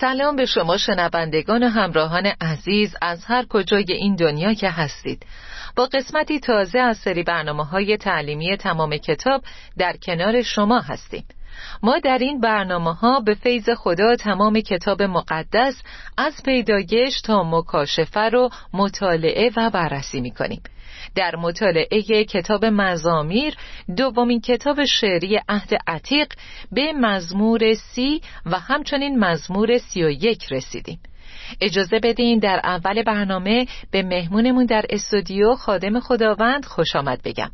سلام به شما شنوندگان و همراهان عزیز از هر کجای این دنیا که هستید. با قسمتی تازه از سری برنامه های تعلیمی تمام کتاب در کنار شما هستیم. ما در این برنامه ها به فیض خدا تمام کتاب مقدس از پیدایش تا مکاشفه رو مطالعه و بررسی می کنیم در مطالعه کتاب مزامیر دومین کتاب شعری عهد عتیق به مزمور سی و همچنین مزمور سی و یک رسیدیم. اجازه بدین در اول برنامه به مهمونمون در استودیو خادم خداوند خوش آمد بگم.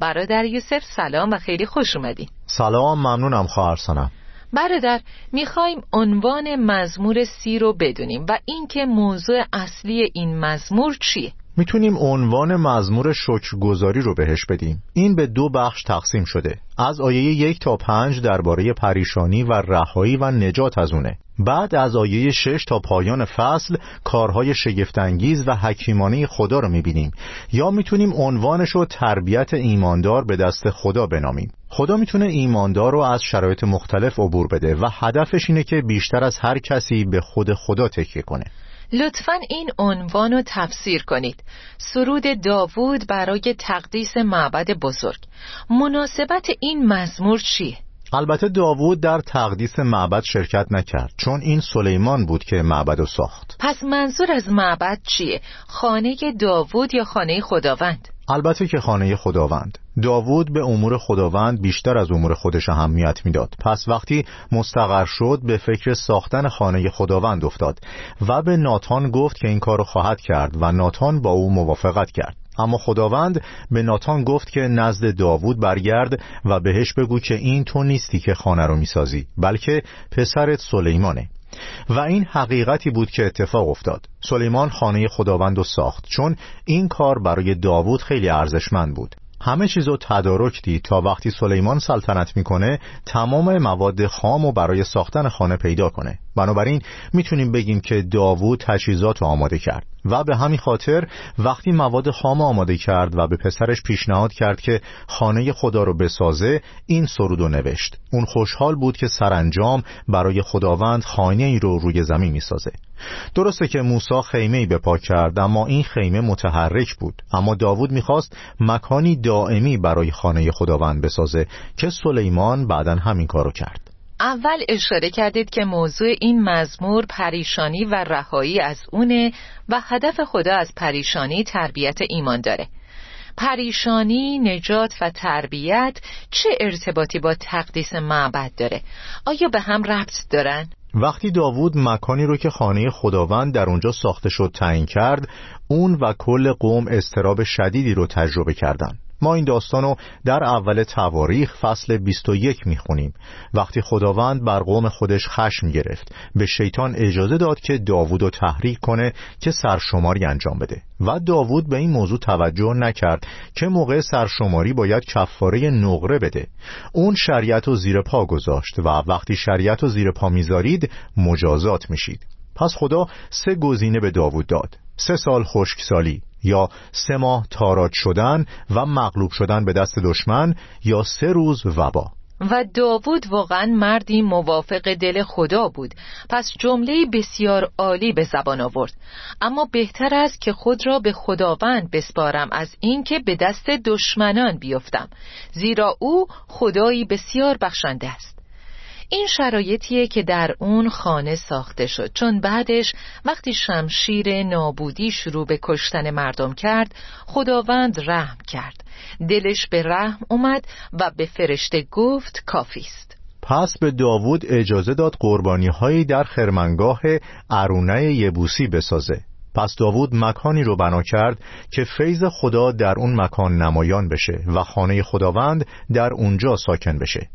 برادر یوسف سلام و خیلی خوش اومدین. سلام ممنونم خواهر سنم. برادر می‌خوایم عنوان مزمور سی رو بدونیم و اینکه موضوع اصلی این مزمور چیه؟ می‌تونیم عنوان مزمور شکرگزاری رو بهش بدیم. این به دو بخش تقسیم شده. از آیه یک تا پنج درباره پریشانی و رهایی و نجات از اونه. بعد از آیه شش تا پایان فصل کارهای شگفتانگیز و حکیمانه خدا رو می‌بینیم. یا می‌تونیم عنوانش رو تربیت ایماندار به دست خدا بنامیم. خدا می‌تونه ایماندار رو از شرایط مختلف عبور بده و هدفش اینه که بیشتر از هر کسی به خود خدا تکیه کنه. لطفا این عنوان رو تفسیر کنید سرود داوود برای تقدیس معبد بزرگ مناسبت این مزمور چیه؟ البته داوود در تقدیس معبد شرکت نکرد چون این سلیمان بود که معبد رو ساخت پس منظور از معبد چیه؟ خانه داوود یا خانه خداوند؟ البته که خانه خداوند. داوود به امور خداوند بیشتر از امور خودش اهمیت می‌داد. پس وقتی مستقر شد به فکر ساختن خانه خداوند افتاد و به ناتان گفت که این کار خواهد کرد و ناتان با او موافقت کرد. اما خداوند به ناتان گفت که نزد داوود برگرد و بهش بگو که این تو نیستی که خانه رو می‌سازی بلکه پسرت سلیمانه. و این حقیقتی بود که اتفاق افتاد. سلیمان خانه خداوند رو ساخت چون این کار برای داوود خیلی ارزشمند بود. همه چیزو تدارک دید تا وقتی سلیمان سلطنت می‌کنه تمام مواد خام و برای ساختن خانه پیدا کنه. بنابراین می‌تونیم بگیم که داوود تجهیزات رو آماده کرد و به همین خاطر وقتی مواد خام آماده کرد و به پسرش پیشنهاد کرد که خانه خدا رو بسازه این سرود رو نوشت. اون خوشحال بود که سرانجام برای خداوند خانه ای رو روی زمین می‌سازه. درسته که موسی خیمه ای بپا کرد اما این خیمه متحرک بود. اما داوود می‌خواست مکانی دائمی برای خانه خداوند بسازه که سلیمان بعدا همین کارو کرد. اول اشاره کردید که موضوع این مزمور پریشانی و رهایی از اونه و هدف خدا از پریشانی تربیت ایمان داره پریشانی، نجات و تربیت چه ارتباطی با تقدیس معبد داره؟ آیا به هم ربط دارن؟ وقتی داوود مکانی رو که خانه خداوند در اونجا ساخته شد تعیین کرد اون و کل قوم استراب شدیدی رو تجربه کردند. ما این داستانو در اول تواریخ فصل 21 می‌خونیم. وقتی خداوند بر قوم خودش خشم گرفت به شیطان اجازه داد که داوود رو تحریک کنه که سرشماری انجام بده. و داوود به این موضوع توجه نکرد که موقع سرشماری باید کفاره نقره بده. اون شریعت رو زیر پا گذاشت و وقتی شریعت رو زیر پا می‌ذارید مجازات میشید. پس خدا سه گزینه به داوود داد. سه سال خشکسالی. یا سه ماه تاراج شدن و مغلوب شدن به دست دشمن یا سه روز وبا. و داوود واقعا مردی موافق دل خدا بود. پس جمله بسیار عالی به زبان آورد. اما بهتر است که خود را به خداوند بسپارم از اینکه به دست دشمنان بیفتم. زیرا او خدایی بسیار بخشنده است. این شرایطیه که در اون خانه ساخته شد. چون بعدش وقتی شمشیر نابودی شروع به کشتن مردم کرد خداوند رحم کرد. دلش به رحم اومد و به فرشته گفت کافیست پس به داوود اجازه داد قربانی هایی در خرمنگاه ارونه یبوسی بسازه. پس داوود مکانی رو بنا کرد که فیض خدا در اون مکان نمایان بشه و خانه خداوند در اونجا ساکن بشه.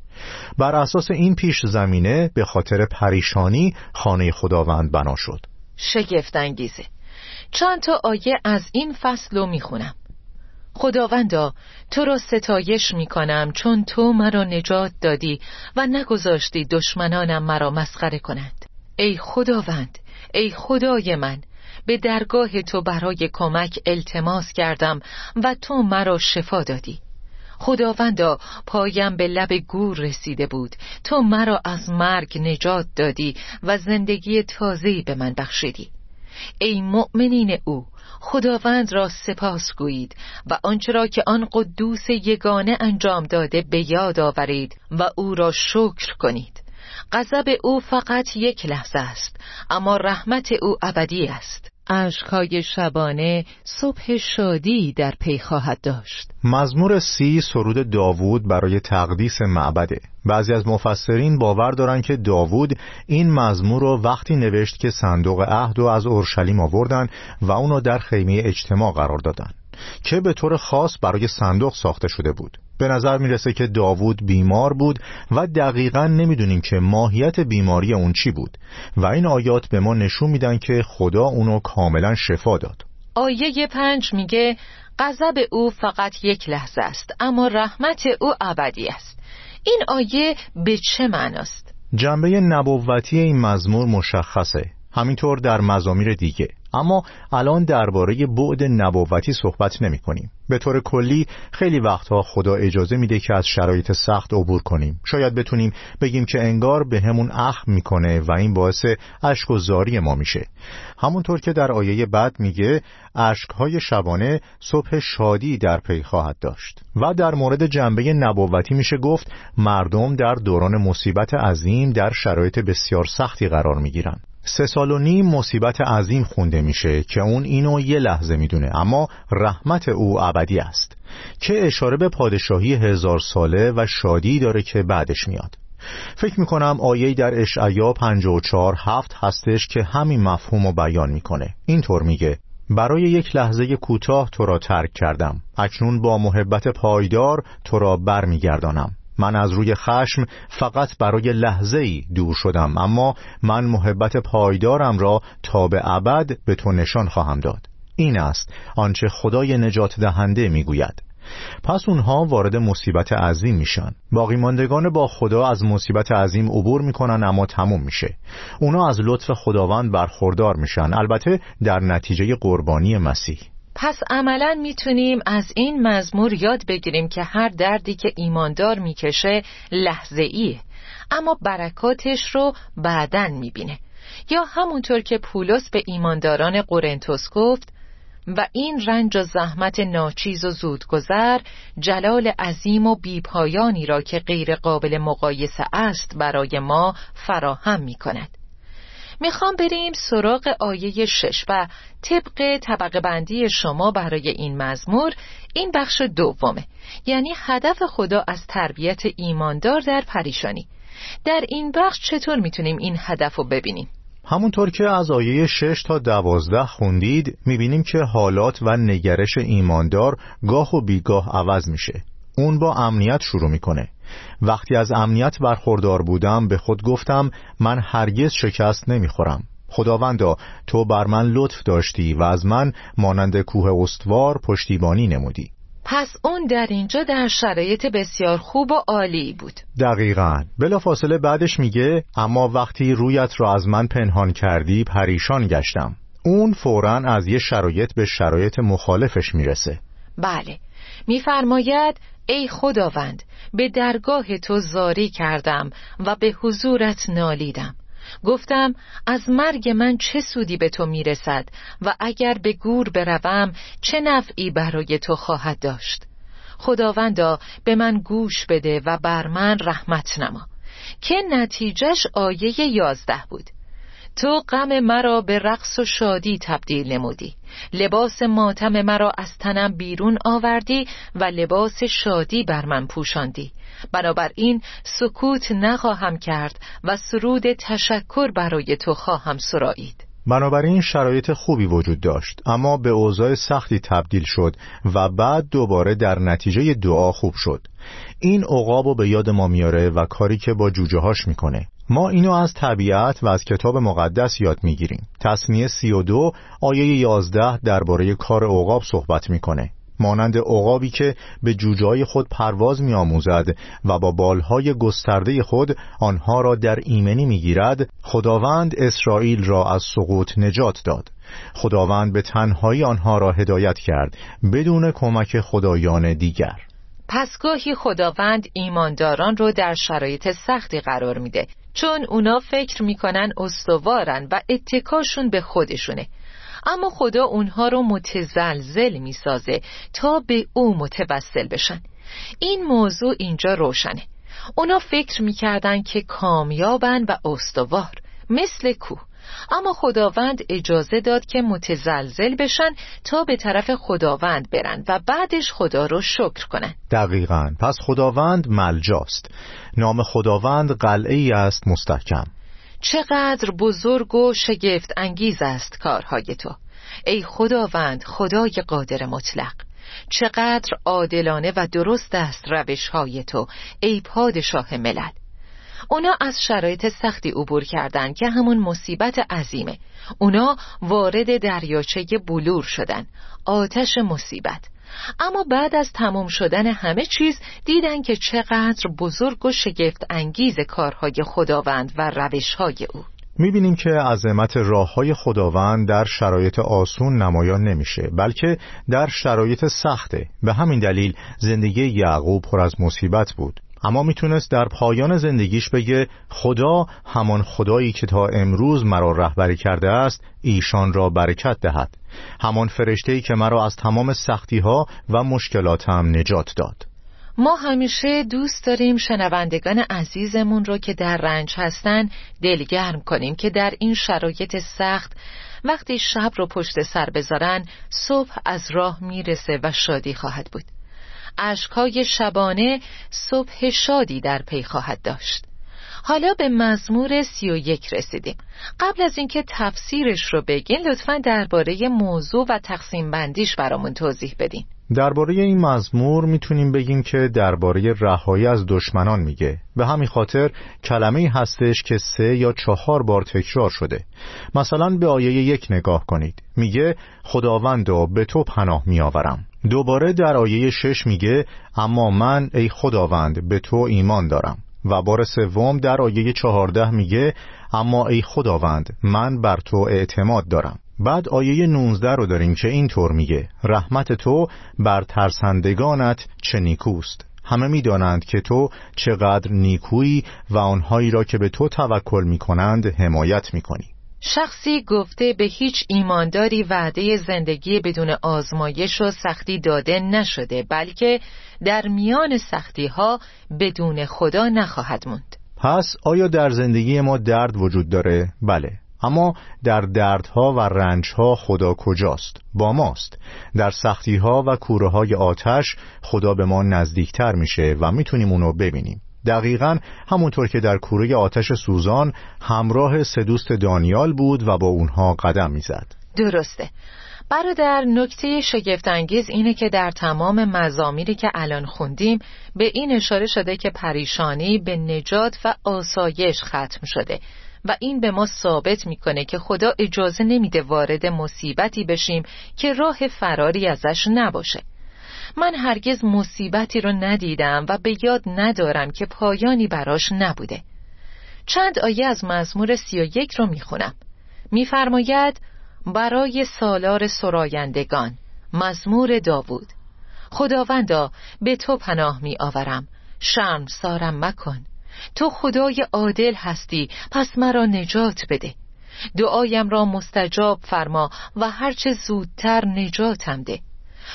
بر اساس این پیش زمینه به خاطر پریشانی خانه خداوند بنا شد. شگفت انگیزه. چند تا آیه از این فصل رو می‌خونم. خداوندا تو را ستایش می‌کنم چون تو مرا نجات دادی و نگذاشتی دشمنانم مرا مسخره کنند. ای خداوند ای خدای من به درگاه تو برای کمک التماس کردم و تو مرا شفا دادی. خداوندا پایم به لب گور رسیده بود. تو مرا از مرگ نجات دادی و زندگی تازه‌ای به من بخشیدی. ای مؤمنین او خداوند را سپاس گویید و آنچه را که آن قدوس یگانه انجام داده به یاد آورید و او را شکر کنید. غضب او فقط یک لحظه است اما رحمت او ابدی است. اشکهای شبانه صبح شادی در پی خواهد داشت. مزمور سی سرود داوود برای تقدیس معبده. بعضی از مفسرین باور دارند که داوود این مزمور رو وقتی نوشت که صندوق عهد رو از اورشلیم آوردن و اونو در خیمه اجتماع قرار دادن که به طور خاص برای صندوق ساخته شده بود. به نظر می‌رسه که داوود بیمار بود و دقیقا نمی‌دونیم که ماهیت بیماری اون چی بود. و این آیات به ما نشون میدن که خدا اونو کاملا شفا داد. آیه پنج میگه غضب او فقط یک لحظه است اما رحمت او ابدی است. این آیه به چه معناست؟ جنبه نبوتی این مزمور مشخصه. همینطور در مزامیر دیگه. اما الان درباره بعد نبوتی صحبت نمی کنیم به طور کلی خیلی وقتها خدا اجازه میده که از شرایط سخت عبور کنیم. شاید بتونیم بگیم که انگار به همون اخم می‌کنه و این باعث اشک و زاری ما میشه. همونطور که در آیه بعد میگه اشکهای شبانه صبح شادی در پی خواهد داشت. و در مورد جنبه نبوتی میشه گفت مردم در دوران مصیبت عظیم در شرایط بسیار سختی قرار می‌گیرن سه سال و نیم مصیبت عظیم خونده میشه که اون اینو یه لحظه می‌دونه اما رحمت او ابدی است. که اشاره به پادشاهی هزار ساله و شادی داره که بعدش میاد. فکر می‌کنم آیه در اشعیا 54 هفت هستش که همین مفهوم رو بیان می‌کنه. اینطور میگه برای یک لحظه کوتاه تو را ترک کردم. اکنون با محبت پایدار تو را برمیگردانم. من از روی خشم فقط برای لحظه ای دور شدم اما من محبت پایدارم را تا به ابد به تو نشان خواهم داد. این است آنچه خدای نجات دهنده می‌گوید. پس اونها وارد مصیبت عظیم میشن. باقی ماندگان با خدا از مصیبت عظیم عبور می‌کنن اما تموم میشه. اونا از لطف خداوند برخوردار میشن. البته در نتیجه قربانی مسیح. پس عملا می‌تونیم از این مزمور یاد بگیریم که هر دردی که ایماندار می‌کشه لحظه ایه اما برکاتش رو بعدن می‌بینه. یا همونطور که پولس به ایمانداران قرنتوس گفت و این رنج و زحمت ناچیز و زودگذر جلال عظیم و بیپایانی را که غیر قابل مقایسه است برای ما فراهم می کند می‌خوام بریم سراغ آیه شش و طبق طبقه بندی شما برای این مزمور این بخش دومه. یعنی هدف خدا از تربیت ایماندار در پریشانی. در این بخش چطور می‌تونیم این هدف رو ببینیم؟ همونطور که از آیه 6 تا دوازده خوندید می‌بینیم که حالات و نگرش ایماندار گاه و بیگاه عوض میشه. اون با امنیت شروع می‌کنه. وقتی از امنیت برخوردار بودم به خود گفتم من هرگز شکست نمی‌خورم. خداوندا تو بر من لطف داشتی و از من مانند کوه استوار پشتیبانی نمودی. پس اون در اینجا در شرایط بسیار خوب و عالی بود. دقیقا. بلا فاصله بعدش میگه اما وقتی رویت را از من پنهان کردی پریشان گشتم. اون فورا از یه شرایط به شرایط مخالفش می‌رسه. بله. میفرماید ای خداوند به درگاه تو زاری کردم و به حضورت نالیدم. گفتم از مرگ من چه سودی به تو می‌رسد و اگر به گور بروم چه نفعی برای تو خواهد داشت؟ خداوندا به من گوش بده و بر من رحمت نما. که نتیجهش آیه یازده بود. تو غم مرا به رقص و شادی تبدیل نمودی. لباس ماتم مرا از تنم بیرون آوردی و لباس شادی بر من پوشاندی. بنابراین سکوت نخواهم کرد و سرود تشکر برای تو خواهم سرایید. بنابراین شرایط خوبی وجود داشت اما به اوضاع سختی تبدیل شد و بعد دوباره در نتیجه دعا خوب شد. این عقاب به یاد ما میاره و کاری که با جوجه هاش می‌کنه. ما اینو از طبیعت و از کتاب مقدس یاد می‌گیریم. و دو آیه یازده درباره کار عقاب صحبت می‌کنه. مانند عقابی که به جوجای خود پرواز میآموزد و با بالهای گسترده خود آنها را در ایمنی می‌گیرد خداوند اسرائیل را از سقوط نجات داد. خداوند به تنهایی آنها را هدایت کرد بدون کمک خدایان دیگر. پس گاهی خداوند ایمانداران رو در شرایط سختی قرار میده. چون اونا فکر می‌کنن استوارن و اتکاشون به خودشونه. اما خدا اونها رو متزلزل می‌سازه تا به او متوسل بشن. این موضوع اینجا روشنه. اونا فکر می‌کردن که کامیابن و استوار مثل کوه. اما خداوند اجازه داد که متزلزل بشن تا به طرف خداوند برن و بعدش خدا رو شکر کنن. دقیقا. پس خداوند ملجاست. نام خداوند قلعه ای است مستحکم. چقدر بزرگ و شگفت انگیز است کارهای تو. ای خداوند خدای قادر مطلق. چقدر عادلانه و درست است روشهای تو ای پادشاه ملل. اونا از شرایط سختی عبور کردند که همون مصیبت عظیمه. اونا وارد دریاچه بلور شدن. آتش مصیبت. اما بعد از تمام شدن همه چیز دیدن که چقدر بزرگ و شگفت انگیز کارهای خداوند و روشهای او. می‌بینیم که عظمت راه های خداوند در شرایط آسون نمایان نمیشه بلکه در شرایط سخته. به همین دلیل زندگی یعقوب پر از مصیبت بود. اما می‌تونست در پایان زندگیش بگه خدا همان خدایی که تا امروز مرا رهبری کرده است ایشان را برکت دهد. همان فرشته‌ای که مرا از تمام سختی ها و مشکلاتم نجات داد. ما همیشه دوست داریم شنوندگان عزیزمون رو که در رنج هستن دلگرم کنیم که در این شرایط سخت وقتی شب رو پشت سر بذارن صبح از راه می‌رسه و شادی خواهد بود. اشکهای شبانه صبح شادی در پی خواهد داشت. حالا به مزمور سی و یک رسیدیم. قبل از اینکه تفسیرش رو بگین لطفا درباره موضوع و تقسیم بندیش برامون توضیح بدین. درباره این مزمور می‌تونیم بگیم که درباره رهایی از دشمنان میگه. به همین خاطر کلمه هستش که سه یا چهار بار تکرار شده. مثلا به آیه یک نگاه کنید. میگه خداوندا به تو پناه میآورم. دوباره در آیه شش میگه اما من ای خداوند به تو ایمان دارم. و بار سوم در آیه چهارده میگه اما ای خداوند من بر تو اعتماد دارم. بعد آیه 19 رو داریم که اینطور میگه رحمت تو بر ترسندگانت چه نیکوست. همه می‌دانند که تو چقدر نیکویی و آنهایی را که به تو توکل می‌کنند حمایت می‌کنی. شخصی گفته به هیچ ایمانداری وعده زندگی بدون آزمایش و سختی داده نشده بلکه در میان سختی ها بدون خدا نخواهد موند پس آیا در زندگی ما درد وجود داره؟ بله اما در دردها و رنجها خدا کجاست؟ با ماست در سختیها و کوره های آتش خدا به ما نزدیکتر میشه و می‌تونیم اونو ببینیم دقیقا همونطور که در کوره آتش سوزان همراه سه دوست دانیال بود و با اونها قدم می‌زد. درسته. برادر نکته شگفتانگیز اینه که در تمام مزامیری که الان خوندیم به این اشاره شده که پریشانی به نجات و آسایش ختم شده و این به ما ثابت می‌کنه که خدا اجازه نمیده وارد مصیبتی بشیم که راه فراری ازش نباشه. من هرگز مصیبتی رو ندیدم و به یاد ندارم که پایانی براش نبوده. چند آیه از مزمور سی و یک رو می‌خونم. میفرماید برای سالار سرایندگان. مزمور داوود. خداوندا به تو پناه می آورم شرم سارم مکن. تو خدای عادل هستی پس مرا نجات بده. دعایم را مستجاب فرما و هرچه زودتر نجاتم ده.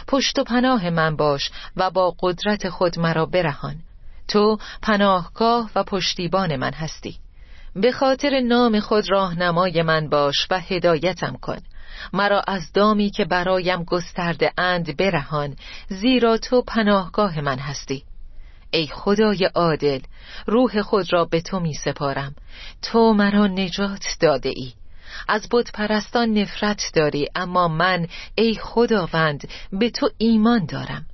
پشت و پناه من باش و با قدرت خود مرا برهان. تو پناهگاه و پشتیبان من هستی. به خاطر نام خود راهنمای من باش و هدایتم کن. مرا از دامی که برایم گسترده اند برهان زیرا تو پناهگاه من هستی. ای خدای عادل روح خود را به تو می سپارم. تو مرا نجات داده ای. از بود پرستان نفرت داری اما من ای خداوند به تو ایمان دارم.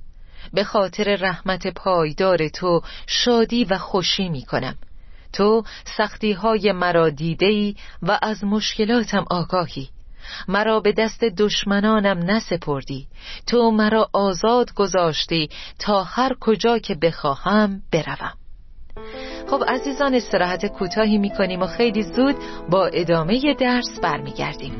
به خاطر رحمت پایدار تو شادی و خوشی می کنم تو سختی های مرا دیده ای و از مشکلاتم آگاهی. مرا به دست دشمنانم نسپردی. تو مرا آزاد گذاشتی تا هر کجا که بخواهم بروم. خب عزیزان استراحت کوتاهی می‌کنیم و خیلی زود با ادامه درس برمیگردیم.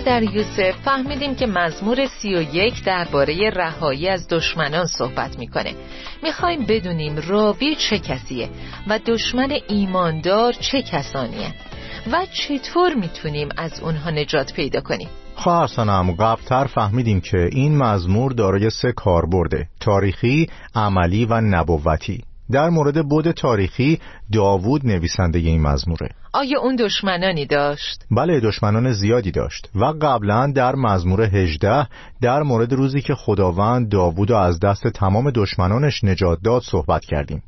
در یوسف فهمیدیم که مزمور سی و یک درباره رهایی از دشمنان صحبت می‌کنه. می‌خوایم بدونیم راوی چه کسیه و دشمن ایماندار چه کسانیه و چطور می‌تونیم از اونها نجات پیدا کنیم. خواهر سنم قبلتر فهمیدیم که این مزمور دارای سه کار برده تاریخی، عملی و نبوتی. در مورد بود تاریخی داوود نویسنده این مزموره. آیا اون دشمنانی داشت؟ بله دشمنان زیادی داشت و قبلا در مزمور 18 در مورد روزی که خداوند داوود از دست تمام دشمنانش نجات داد صحبت کردیم.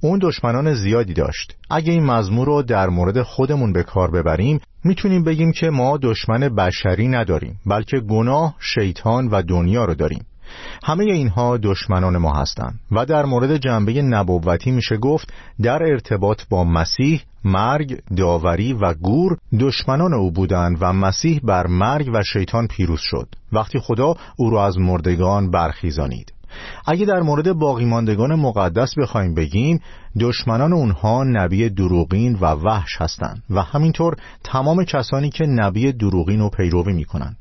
اون دشمنان زیادی داشت. اگه این مزمور رو در مورد خودمون به کار ببریم می‌تونیم بگیم که ما دشمن بشری نداریم بلکه گناه، شیطان و دنیا رو داریم. همه اینها دشمنان ما هستند. و در مورد جنبه نبوتی میشه گفت در ارتباط با مسیح مرگ، داوری و گور دشمنان او بودند و مسیح بر مرگ و شیطان پیروز شد. وقتی خدا او را از مردگان برخیزانید. اگه در مورد باقیماندگان مقدس بخوایم بگیم دشمنان اونها نبی دروغین و وحش هستند. و همینطور تمام کسانی که نبی دروغین رو پیروی می‌کنند.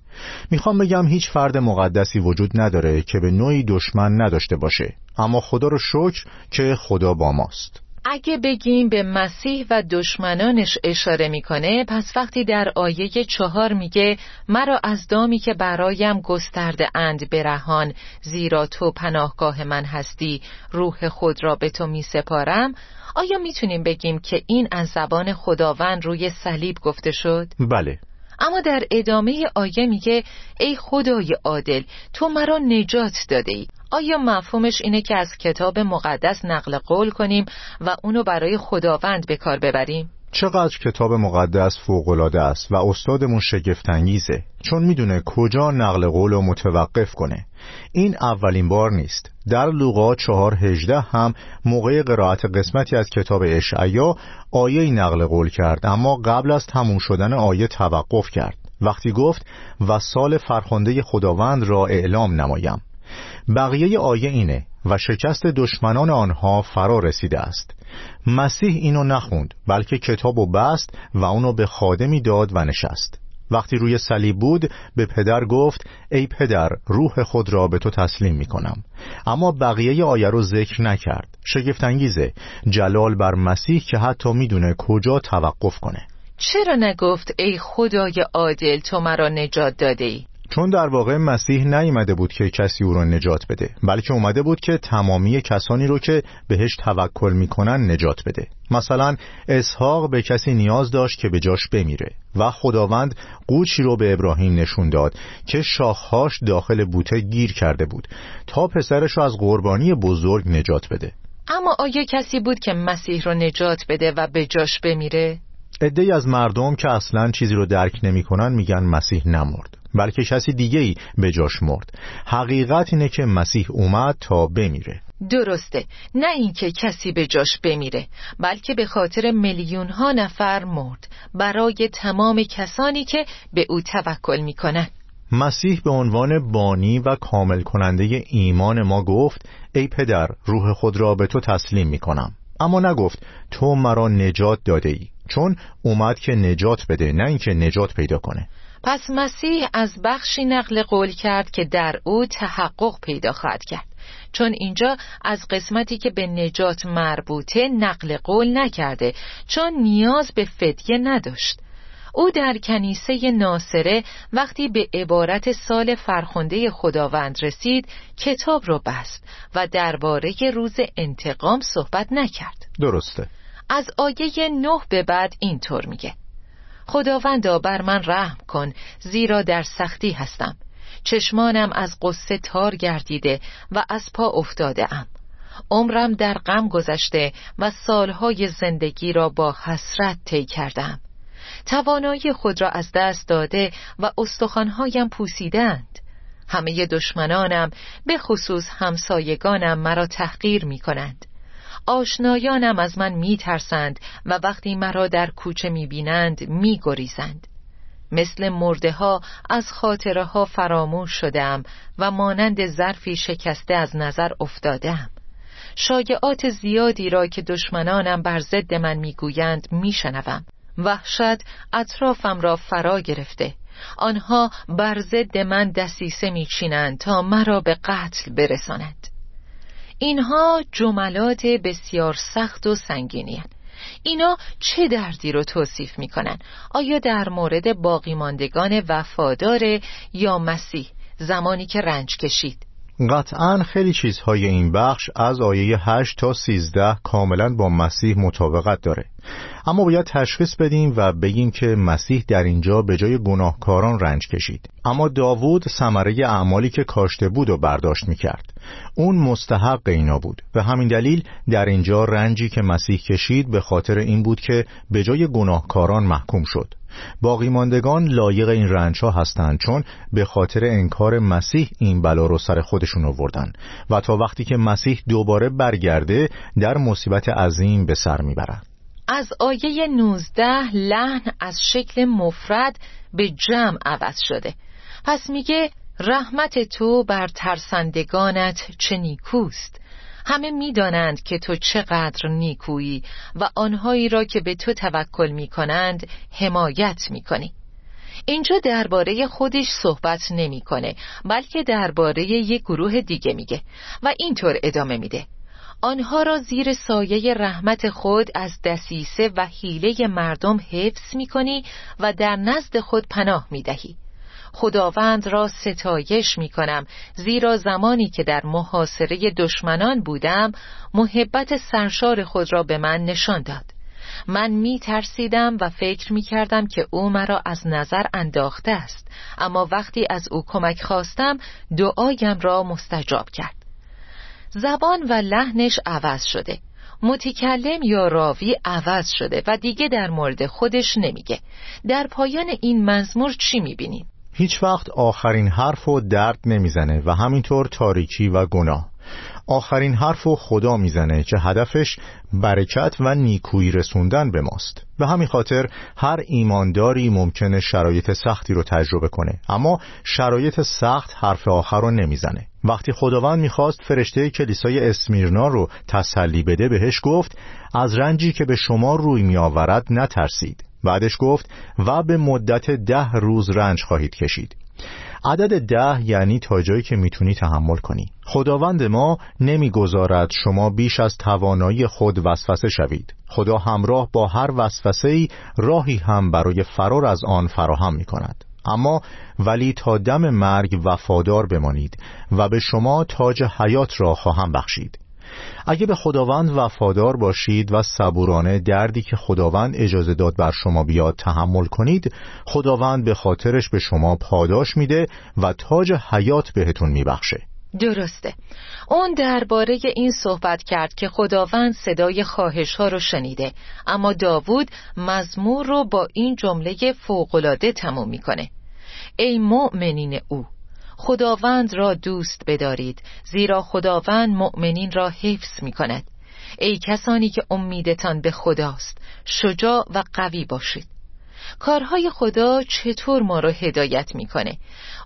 می‌خوام بگم هیچ فرد مقدسی وجود نداره که به نوعی دشمن نداشته باشه. اما خدا رو شکر که خدا با ماست. اگه بگیم به مسیح و دشمنانش اشاره می‌کنه پس وقتی در آیه چهار میگه مرا از دامی که برایم گسترده اند برهان زیرا تو پناهگاه من هستی روح خود را به تو میسپارم. آیا می‌تونیم بگیم که این از زبان خداوند روی صلیب گفته شد؟ بله. اما در ادامه آیه میگه ای خدای عادل تو مرا نجات داده ای آیا مفهومش اینه که از کتاب مقدس نقل قول کنیم و اونو برای خداوند به کار ببریم؟ چقدر کتاب مقدس فوقالعاده است و استادمون شگفتانگیزه. چون می‌دونه کجا نقل قول رو متوقف کنه. این اولین بار نیست. در لوقا چهار هجده هم موقع قرائت قسمتی از کتاب اشعیا آیه نقل قول کرد اما قبل از تموم شدن آیه توقف کرد. وقتی گفت و سال فرخنده خداوند را اعلام نمایم. بقیه آیه اینه و شکست دشمنان آنها فرا رسیده است. مسیح اینو نخوند بلکه کتاب و بست و اونو به خادمی داد و نشست. وقتی روی صلیب بود به پدر گفت ای پدر روح خود را به تو تسلیم می کنم اما بقیه آیه رو ذکر نکرد. شگفتانگیزه جلال بر مسیح که حتی می‌دونه کجا توقف کنه. چرا نگفت ای خدای عادل تو مرا نجات داده ای؟ چون در واقع مسیح نیامده بود که کسی او را نجات بده بلکه اومده بود که تمامی کسانی رو که بهش توکل می‌کنن نجات بده. مثلا اسحاق به کسی نیاز داشت که به جاش بمیره و خداوند قوچی رو به ابراهیم نشون داد که شاخهاش داخل بوته گیر کرده بود تا پسرش رو از قربانی بزرگ نجات بده. اما آیا کسی بود که مسیح رو نجات بده و به جاش بمیره؟ ادهی از مردم که اصلا چیزی رو درک نمی‌کنن میگن مسیح نمرد. بلکه کسی دیگه ای به جاش مرد. حقیقت اینه که مسیح اومد تا بمیره. درسته. نه اینکه کسی به جاش بمیره بلکه به خاطر میلیون ها نفر مرد برای تمام کسانی که به او توکل می‌کنن مسیح به عنوان بانی و کامل کننده ایمان ما گفت ای پدر روح خود را به تو تسلیم می‌کنم. اما نگفت تو مرا نجات داده ای چون اومد که نجات بده نه اینکه نجات پیدا کنه. پس مسیح از بخشی نقل قول کرد که در او تحقق پیدا خواهد کرد. چون اینجا از قسمتی که به نجات مربوطه نقل قول نکرده چون نیاز به فدیه نداشت. او در کنیسه ناصره وقتی به عبارت سال فرخنده خداوند رسید کتاب را بست و درباره روز انتقام صحبت نکرد. درسته. از آیه نه به بعد اینطور میگه. خداوندا بر من رحم کن زیرا در سختی هستم. چشمانم از قصه تار گردیده و از پا افتاده ام عمرم در غم گذشته و سالهای زندگی را با حسرت طی کردم توانایی خود را از دست داده و استخوانهایم پوسیدند. همه دشمنانم به خصوص همسایگانم مرا تحقیر می کنند آشنایانم از من می ترسند و وقتی مرا در کوچه می بینند می مثل مرده ها از خاطره ها فراموش شدم و مانند ظرفی شکسته از نظر افتادم شایعات زیادی را که دشمنانم بر ضد من می‌گویند میشنوم. وحشت اطرافم را فرا گرفته. آنها بر ضد من دسیسه میچینند تا مرا به قتل برسانند اینها جملات بسیار سخت و سنگینی اینا چه دردی رو توصیف می‌کنن؟ آیا در مورد باقی ماندگان وفادار یا مسیح زمانی که رنج کشید؟ قطعا خیلی چیزهای این بخش از آیه 8 تا 13 کاملا با مسیح مطابقت داره. اما باید تشخیص بدیم و بگیم که مسیح در اینجا به جای گناهکاران رنج کشید. اما داوود ثمره اعمالی که کاشته بود و برداشت می‌کرد. اون مستحق اینا بود به همین دلیل در اینجا رنجی که مسیح کشید به خاطر این بود که به جای گناهکاران محکوم شد. باقی ماندگان لایق این رنج ها هستند چون به خاطر انکار مسیح این بلا رو سر خودشون آوردن و تا وقتی که مسیح دوباره برگرده در مصیبت عظیم به سر می‌برند از آیه 19 لحن از شکل مفرد به جمع عوض شده. پس میگه رحمت تو بر ترسندگانت چه نیکوست. همه می‌دانند که تو چقدر نیکویی و آنهایی را که به تو توکل می‌کنند حمایت می‌کنی. اینجا درباره خودش صحبت نمی‌کنه بلکه درباره یک گروه دیگه میگه و اینطور ادامه میده. آنها را زیر سایه رحمت خود از دسیسه و حیله مردم حفظ می‌کنی و در نزد خود پناه می‌دهی. خداوند را ستایش می کنم زیرا زمانی که در محاصره دشمنان بودم محبت سرشار خود را به من نشان داد. من می ترسیدم و فکر می کردم که او مرا از نظر انداخته است. اما وقتی از او کمک خواستم دعایم را مستجاب کرد. زبان و لحنش عوض شده. متکلم یا راوی عوض شده و دیگه در مورد خودش نمیگه. در پایان این مزمور چی می‌بینیم؟ هیچ وقت آخرین حرف و درد نمی‌زنه و همینطور تاریکی و گناه. آخرین حرف و خدا می‌زنه که هدفش برکت و نیکویی رسوندن به ماست. به همین خاطر هر ایمانداری ممکنه شرایط سختی رو تجربه کنه اما شرایط سخت حرف آخر رو نمی‌زنه. وقتی خداوند می‌خواست فرشته کلیسای اسمیرنا رو تسلی بده بهش گفت از رنجی که به شما روی میآورد نترسید. بعدش گفت و به مدت ده روز رنج خواهید کشید. عدد ده یعنی تا جایی که می‌تونی تحمل کنی. خداوند ما نمی‌گذارد شما بیش از توانایی خود وسوسه شوید. خدا همراه با هر وسوسه راهی هم برای فرار از آن فراهم می کند اما ولی تا دم مرگ وفادار بمانید و به شما تاج حیات را خواهم بخشید. اگه به خداوند وفادار باشید و صبورانه دردی که خداوند اجازه داد بر شما بیاد تحمل کنید خداوند به خاطرش به شما پاداش میده و تاج حیات بهتون میبخشه. درسته. اون درباره این صحبت کرد که خداوند صدای خواهش ها رو شنیده. اما داوود مزمور رو با این جمله فوقلاده تموم می‌کنه. ای مؤمنین او خداوند را دوست بدارید زیرا خداوند مؤمنین را حفظ می کند ای کسانی که امیدتان به خداست شجاع و قوی باشید. کارهای خدا چطور ما را هدایت می‌کنه؟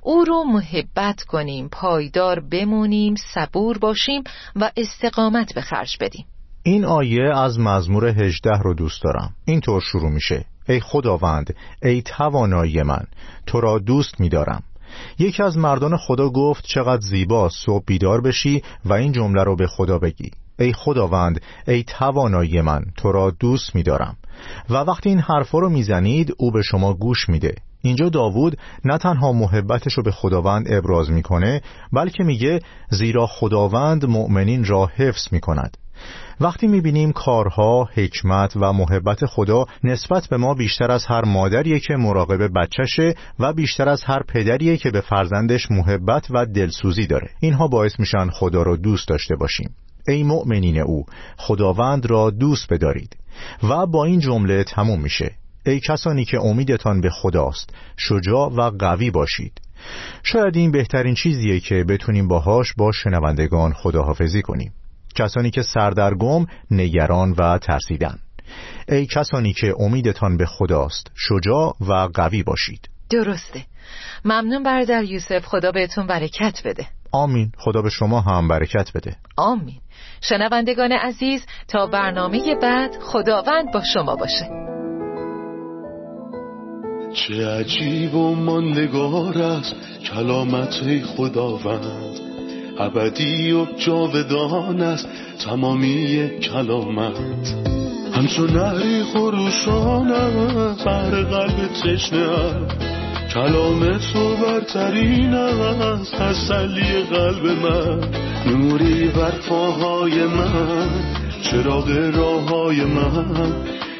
او رو محبت کنیم پایدار بمونیم صبور باشیم و استقامت به خرج بدیم. این آیه از مزمور هجده رو دوست دارم. اینطور شروع میشه. ای خداوند ای توانایی من تو را دوست میدارم. یکی از مردان خدا گفت چقدر زیبا صبح بیدار بشی و این جمله رو به خدا بگی. ای خداوند ای توانایی من تو را دوست میدارم. و وقتی این حرفا رو می‌زنید او به شما گوش میده. اینجا داوود نه تنها محبتش رو به خداوند ابراز می‌کنه بلکه میگه زیرا خداوند مؤمنین را حفظ می‌کند. وقتی می‌بینیم کارها، حکمت و محبت خدا نسبت به ما بیشتر از هر مادریه که مراقب بچهشه و بیشتر از هر پدریه که به فرزندش محبت و دلسوزی داره. اینها باعث میشن خدا رو دوست داشته باشیم. ای مؤمنین او خداوند را دوست بدارید. و با این جمله تموم میشه. ای کسانی که امیدتان به خداست شجاع و قوی باشید. شاید این بهترین چیزیه که بتونیم باهاش با شنوندگان خداحافظی کنیم. کسانی که سردرگم نگران و ترسیدن ای کسانی که امیدتان به خداست شجاع و قوی باشید. درسته. ممنون برادر یوسف. خدا بهتون برکت بده. آمین. خدا به شما هم برکت بده. آمین. شنوندگان عزیز تا برنامه بعد خداوند با شما باشه. چه عجیب و ماندگار است کلامت خداوند. ابدی و جاودان است تمامی کلامت. همچون نهری خروشان است بر قلب تشنه کلام تو برترین است تسلی قلب من. نوری بر پاهای من چراغ راه های من.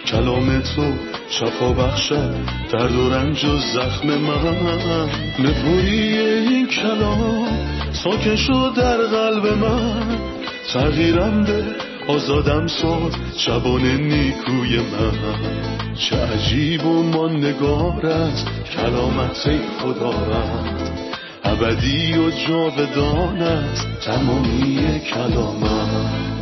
کلام تو شفا بخشد درد و رنج و زخم من. نپویی این کلام ساکن شد در قلب من. تغییرم به آزادم ساد شبان نیکوی من. چه عجیب و ماندگار است کلامت خداوند ابدی و جاودان است تمامی کلامت.